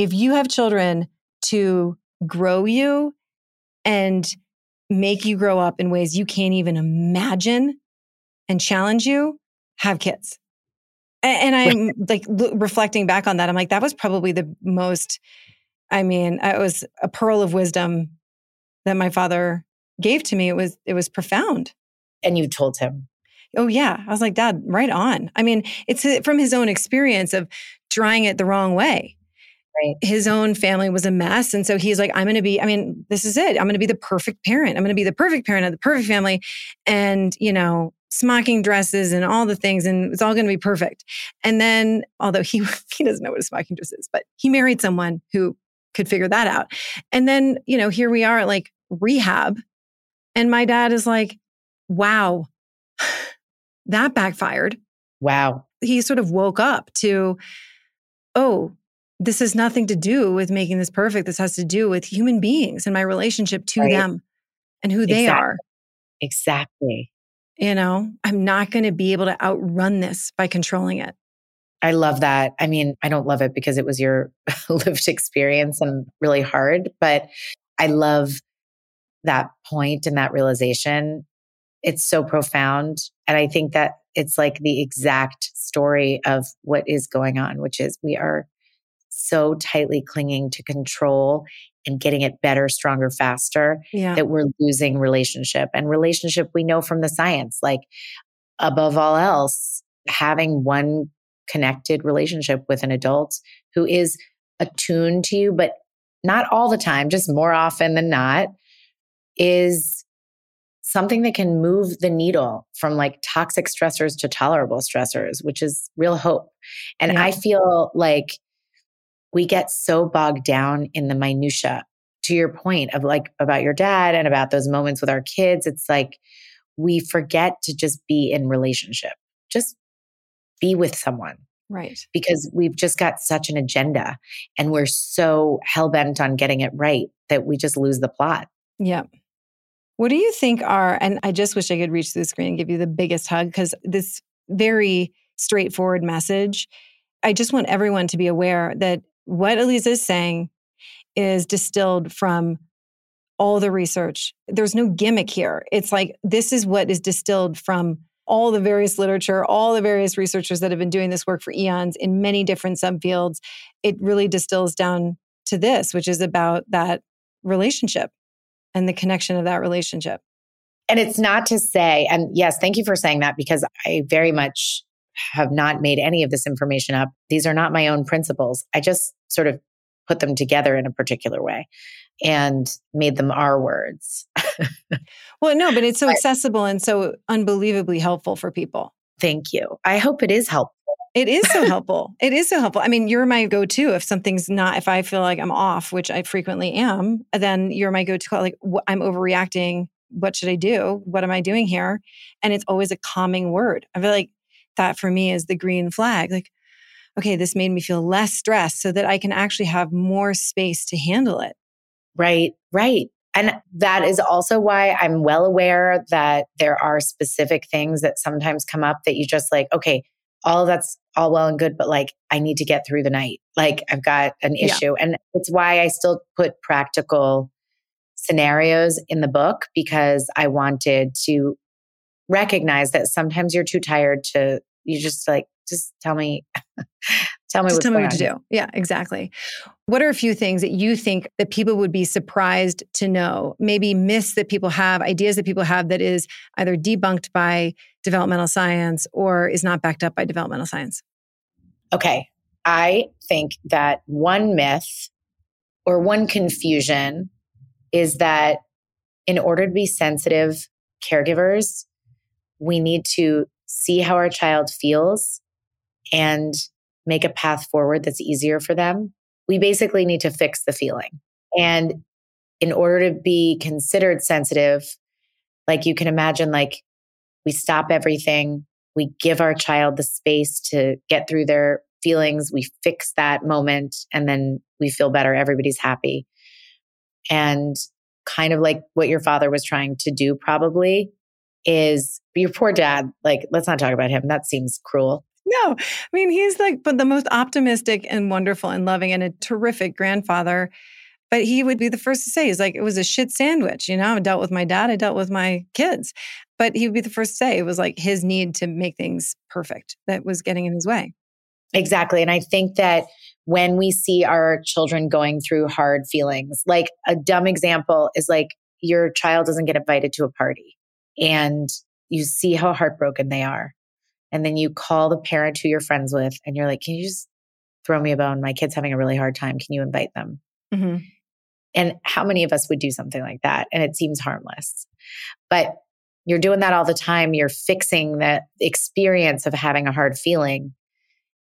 if you have children to grow you and make you grow up in ways you can't even imagine and challenge you, have kids. And, I'm right. like reflecting back on that. I'm like, that was probably the most, I mean, it was a pearl of wisdom that my father gave to me. It was, it was profound. And you told him. Oh, yeah. I was like, Dad, right on. I mean, it's uh, from his own experience of trying it the wrong way. Right. His own family was a mess. And so he's like, I'm going to be, I mean, this is it. I'm going to be the perfect parent. I'm going to be the perfect parent of the perfect family. And, you know, smocking dresses and all the things and it's all going to be perfect. And then although he [LAUGHS] he doesn't know what a smocking dress is, but he married someone who could figure that out. And then, you know, here we are like rehab and my dad is like, "Wow. [SIGHS] that backfired." Wow. He sort of woke up to oh, this has nothing to do with making this perfect. This has to do with human beings and my relationship to right. them and who exactly. they are. Exactly. You know, I'm not going to be able to outrun this by controlling it. I love that. I mean, I don't love it because it was your [LAUGHS] lived experience and really hard, but I love that point and that realization. It's so profound. And I think that it's like the exact story of what is going on, which is we are so tightly clinging to control and getting it better, stronger, faster yeah. that we're losing relationship. And relationship, we know from the science, like above all else, having one connected relationship with an adult who is attuned to you, but not all the time, just more often than not, is something that can move the needle from like toxic stressors to tolerable stressors, which is real hope. And yeah. I feel like we get so bogged down in the minutia to your point of like about your dad and about those moments with our kids it's like we forget to just be in relationship. Just be with someone. Right. Because we've just got such an agenda and we're so hell-bent on getting it right that we just lose the plot. Yeah what do you think are and i just wish i could reach through the screen and give you the biggest hug because this very straightforward message i just want everyone to be aware that what Aliza is saying is distilled from all the research. There's no gimmick here. It's like this is what is distilled from all the various literature, all the various researchers that have been doing this work for eons in many different subfields. It really distills down to this, which is about that relationship and the connection of that relationship. And it's not to say, and yes, thank you for saying that because I very much have not made any of this information up. These are not my own principles. I just sort of put them together in a particular way and made them our words. [LAUGHS] well, no, but it's so accessible and so unbelievably helpful for people. Thank you. I hope it is helpful. It is so [LAUGHS] helpful. It is so helpful. I mean, you're my go to if something's not, if I feel like I'm off, which I frequently am, then you're my go to call. Like, I'm overreacting. What should I do? What am I doing here? And it's always a calming word. I feel like that for me is the green flag. Like, okay, this made me feel less stressed so that I can actually have more space to handle it. Right, right. And that is also why I'm well aware that there are specific things that sometimes come up that you just like, okay, all that's all well and good, but like I need to get through the night. Like I've got an issue. Yeah. And it's why I still put practical scenarios in the book because I wanted to recognize that sometimes you're too tired to you just like just tell me [LAUGHS] tell me just tell me what to do. Yeah exactly. What are a few things that you think that people would be surprised to know? Maybe myths that people have ideas that people have that is either debunked by developmental science or is not backed up by developmental science? Okay. I think that one myth or one confusion is that in order to be sensitive caregivers we need to see how our child feels and make a path forward that's easier for them. We basically need to fix the feeling. And in order to be considered sensitive, like you can imagine, like we stop everything, we give our child the space to get through their feelings, we fix that moment, and then we feel better. Everybody's happy. And kind of like what your father was trying to do, probably is your poor dad. Like, let's not talk about him. That seems cruel. No, I mean, he's like, but the most optimistic and wonderful and loving and a terrific grandfather. But he would be the first to say, he's like, it was a shit sandwich. You know, I dealt with my dad, I dealt with my kids. But he would be the first to say it was like his need to make things perfect that was getting in his way. Exactly. And I think that when we see our children going through hard feelings, like a dumb example is like your child doesn't get invited to a party and you see how heartbroken they are. And then you call the parent who you're friends with and you're like, can you just throw me a bone? My kid's having a really hard time. Can you invite them? Mm-hmm. And how many of us would do something like that? And it seems harmless. But you're doing that all the time. You're fixing the experience of having a hard feeling.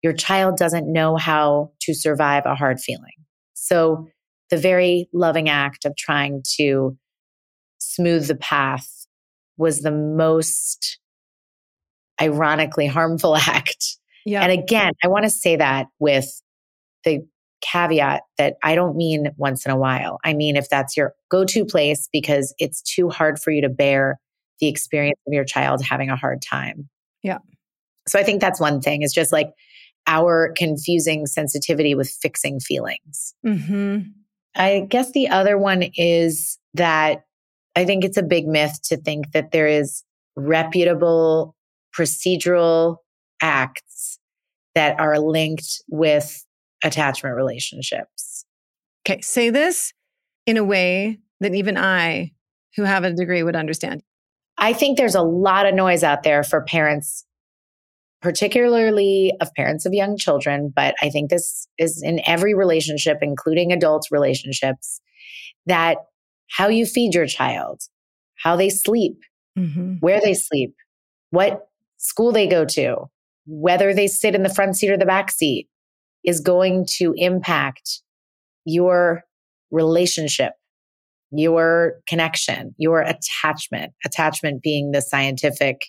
Your child doesn't know how to survive a hard feeling. So the very loving act of trying to smooth the path was the most ironically harmful [LAUGHS] act. Yeah. And again, I want to say that with the caveat that I don't mean once in a while. I mean, if that's your go to place because it's too hard for you to bear the experience of your child having a hard time. Yeah. So I think that's one thing is just like our confusing sensitivity with fixing feelings. Mm-hmm. I guess the other one is that I think it's a big myth to think that there is reputable procedural acts that are linked with attachment relationships. Okay, say this in a way that even I, who have a degree, would understand. I think there's a lot of noise out there for parents, particularly of parents of young children, but I think this is in every relationship, including adult relationships, that how you feed your child, how they sleep, mm-hmm. where they sleep, what school they go to, whether they sit in the front seat or the back seat is going to impact your relationship, your connection, your attachment, attachment being the scientific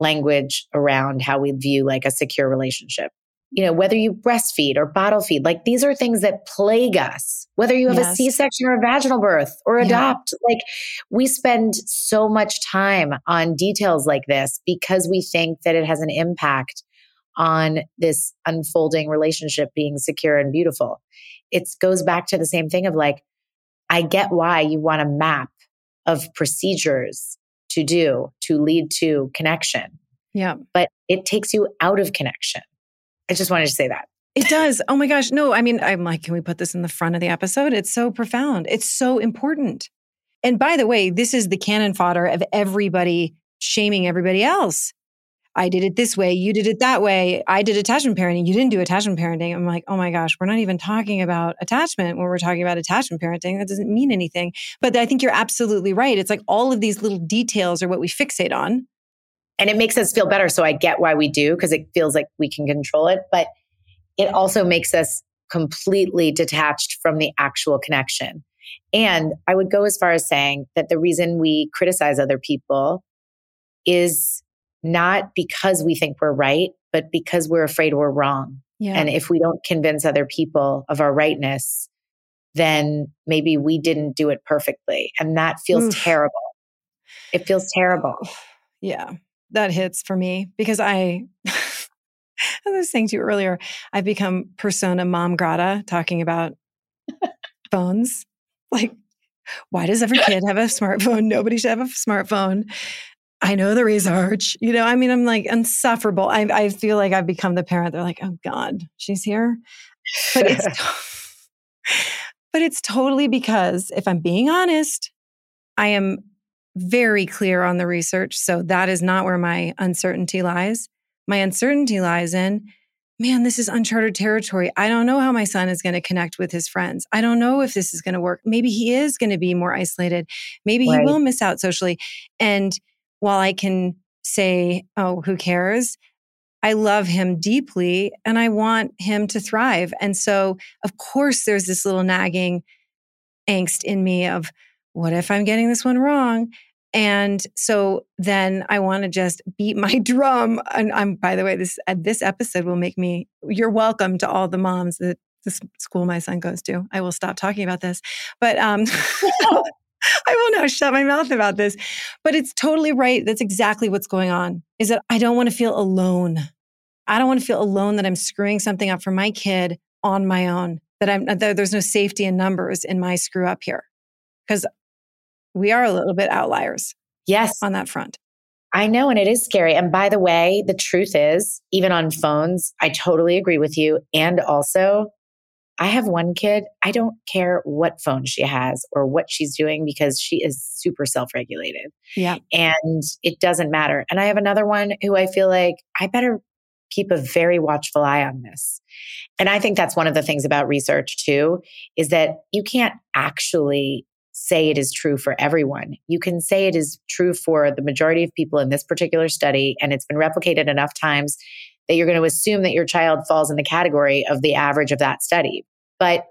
language around how we view like a secure relationship you know, whether you breastfeed or bottle feed, like these are things that plague us, whether you have yes. a C section or a vaginal birth or adopt. Yeah. Like we spend so much time on details like this because we think that it has an impact on this unfolding relationship being secure and beautiful. It goes back to the same thing of like, I get why you want a map of procedures to do to lead to connection. Yeah. But it takes you out of connection. I just wanted to say that. It does. Oh my gosh. No, I mean, I'm like, can we put this in the front of the episode? It's so profound. It's so important. And by the way, this is the cannon fodder of everybody shaming everybody else. I did it this way. You did it that way. I did attachment parenting. You didn't do attachment parenting. I'm like, oh my gosh, we're not even talking about attachment when we're talking about attachment parenting. That doesn't mean anything. But I think you're absolutely right. It's like all of these little details are what we fixate on and it makes us feel better. So I get why we do because it feels like we can control it, but it also makes us completely detached from the actual connection. And I would go as far as saying that the reason we criticize other people is not because we think we're right, but because we're afraid we're wrong. Yeah. And if we don't convince other people of our rightness, then maybe we didn't do it perfectly. And that feels Oof. terrible. It feels terrible. [SIGHS] Yeah that hits for me because I, [LAUGHS] as I was saying to you earlier, I've become persona mom grata talking about phones. Like, why does every kid have a smartphone? Nobody should have a smartphone. I know the research. You know, I mean, I'm like insufferable. I, I feel like I've become the parent. They're like, oh God, she's here. But it's, [LAUGHS] [LAUGHS] but it's totally because if I'm being honest, I am very clear on the research. So that is not where my uncertainty lies. My uncertainty lies in, man, this is uncharted territory. I don't know how my son is going to connect with his friends. I don't know if this is going to work. Maybe he is going to be more isolated. Maybe right. he will miss out socially. And while I can say, oh, who cares? I love him deeply and I want him to thrive. And so, of course, there's this little nagging angst in me of, what if I'm getting this one wrong? And so then I want to just beat my [LAUGHS] drum. And I'm, by the way, this uh, this episode will make me. You're welcome to all the moms that the school my son goes to. I will stop talking about this, but um, [LAUGHS] [LAUGHS] I will now shut my mouth about this. But it's totally right. That's exactly what's going on. Is that I don't want to feel alone. I don't want to feel alone that I'm screwing something up for my kid on my own, that I'm, that there's no safety in numbers in my screw up here. Cause we are a little bit outliers. Yes. On that front. I know. And it is scary. And by the way, the truth is, even on phones, I totally agree with you. And also, I have one kid. I don't care what phone she has or what she's doing because she is super self regulated. Yeah. And it doesn't matter. And I have another one who I feel like I better keep a very watchful eye on this. And I think that's one of the things about research too, is that you can't actually say it is true for everyone. You can say it is true for the majority of people in this particular study, and it's been replicated enough times that you're going to assume that your child falls in the category of the average of that study. But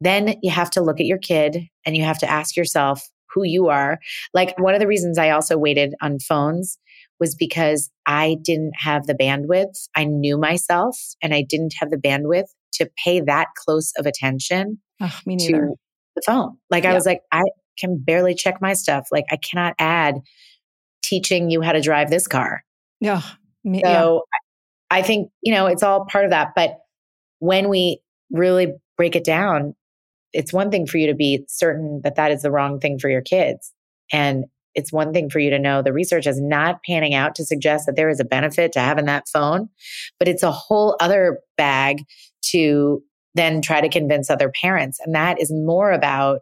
then you have to look at your kid and you have to ask yourself who you are. Like one of the reasons I also waited on phones was because I didn't have the bandwidth. I knew myself and I didn't have the bandwidth to pay that close of attention oh, to the phone. Like I was like, I can barely check my stuff. Like I cannot add teaching you how to drive this car. Yeah. So yeah. I think, you know, it's all part of that. But when we really break it down, it's one thing for you to be certain that that is the wrong thing for your kids. And it's one thing for you to know the research is not panning out to suggest that there is a benefit to having that phone, but it's a whole other bag to then try to convince other parents. And that is more about,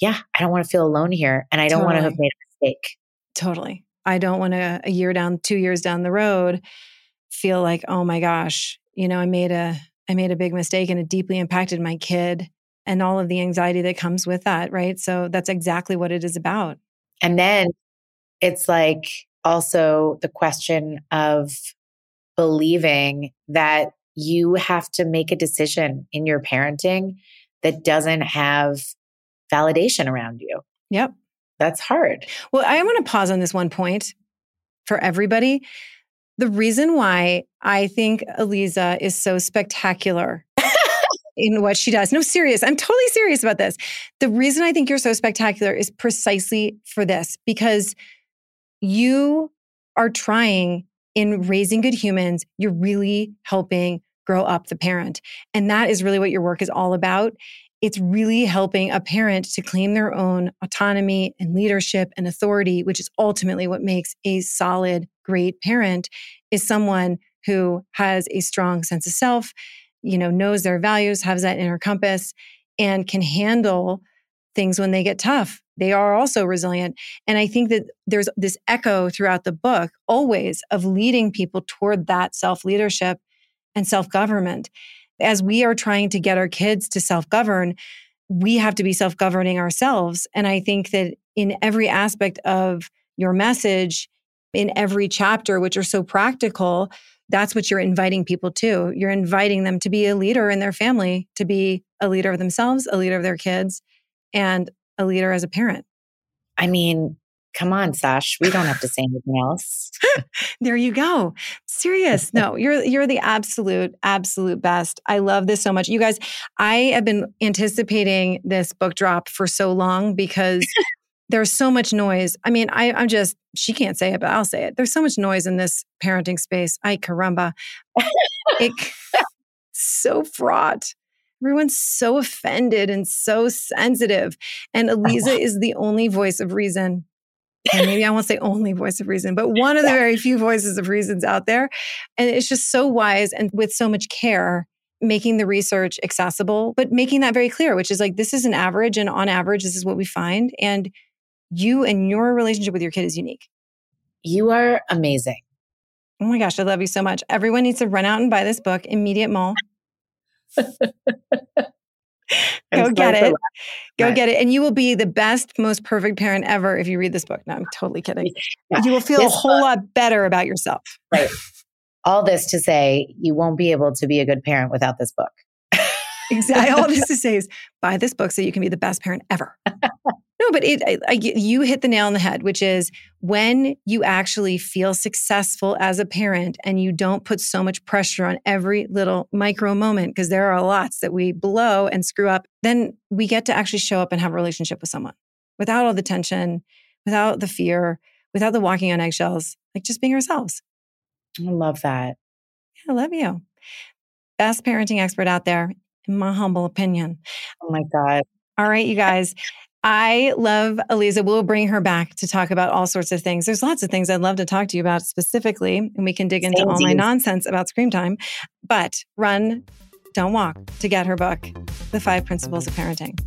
yeah, I don't want to feel alone here and I don't totally. want to have made a mistake. Totally. I don't want to, a year down, two years down the road, feel like, oh my gosh, you know, I made a, I made a big mistake and it deeply impacted my kid and all of the anxiety that comes with that. Right. So that's exactly what it is about. And then it's like also the question of believing that you have to make a decision in your parenting that doesn't have validation around you. Yep. That's hard. Well, I want to pause on this one point for everybody. The reason why I think Aliza is so spectacular [LAUGHS] in what she does. No, serious. I'm totally serious about this. The reason I think you're so spectacular is precisely for this because you are trying in raising good humans, you're really helping grow up the parent. And that is really what your work is all about. It's really helping a parent to claim their own autonomy and leadership and authority, which is ultimately what makes a solid, great parent is someone who has a strong sense of self, you know, knows their values, has that inner compass and can handle things when they get tough. They are also resilient. And I think that there's this echo throughout the book always of leading people toward that self leadership and self government. As we are trying to get our kids to self govern, we have to be self governing ourselves. And I think that in every aspect of your message, in every chapter, which are so practical, that's what you're inviting people to. You're inviting them to be a leader in their family, to be a leader of themselves, a leader of their kids, and a leader as a parent. I mean, come on, Sash, we don't have to say anything else. [LAUGHS] there you go. Serious. [LAUGHS] No, you're you're the absolute absolute best. I love this so much. You guys, I have been anticipating this book drop for so long because [LAUGHS] there's so much noise. I mean, I, I'm just, she can't say it, but I'll say it. There's so much noise in this parenting space. I caramba. it, so fraught. Everyone's so offended and so sensitive. And [LAUGHS] Aliza is the only voice of reason. And maybe I won't say only voice of reason, but one of the very few voices of reasons out there. And it's just so wise and with so much care, making the research accessible, but making that very clear, which is like, this is an average. And on average, this is what we find. And you and your relationship with your kid is unique. You are amazing. Oh my gosh, I love you so much. Everyone needs to run out and buy this book, Immediate Mole. [LAUGHS] Go get it. Go get it. And you will be the best, most perfect parent ever if you read this book. No, I'm totally kidding. Yeah. You will feel this a whole book, lot better about yourself. Right. All this to say, you won't be able to be a good parent without this book. [LAUGHS] exactly. All this [LAUGHS] to say is buy this book so you can be the best parent ever. No, but it, I, I, you hit the nail on the head, which is when you actually feel successful as a parent and you don't put so much pressure on every little micro moment, because there are lots that we blow and screw up, then we get to actually show up and have a relationship with someone without all the tension, without the fear, without the walking on eggshells, like just being ourselves. I love that. I love you. Best parenting expert out there, in my humble opinion. Oh my God. All right, you guys. I love Aliza. We'll bring her back to talk about all sorts of things. There's lots of things I'd love to talk to you about specifically, and we can dig into all my nonsense about screen time. But run, don't walk to get her book, The Five Principles of Parenting.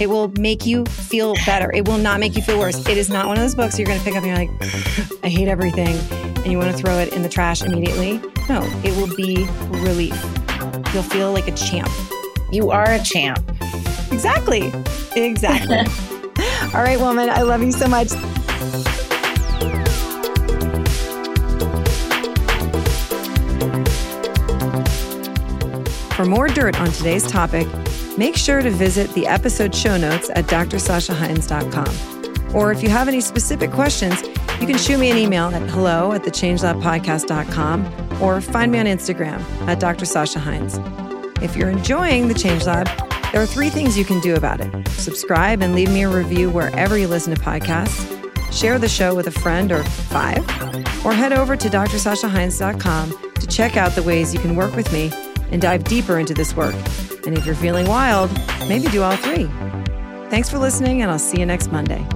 It will make you feel better. It will not make you feel worse. It is not one of those books you're going to pick up and you're like, I hate everything, and you want to throw it in the trash immediately. No, it will be relief. You'll feel like a champ. You are a champ. Exactly. Exactly. [LAUGHS] All right, woman, I love you so much. For more dirt on today's topic, make sure to visit the episode show notes at drsashaheinz.com. Or if you have any specific questions, you can shoot me an email at hello at thechangelabpodcast.com or find me on Instagram at Dr. Sasha Heinz. If you're enjoying the Change Lab, there are three things you can do about it subscribe and leave me a review wherever you listen to podcasts, share the show with a friend or five, or head over to drsashaheinz.com to check out the ways you can work with me and dive deeper into this work. And if you're feeling wild, maybe do all three. Thanks for listening, and I'll see you next Monday.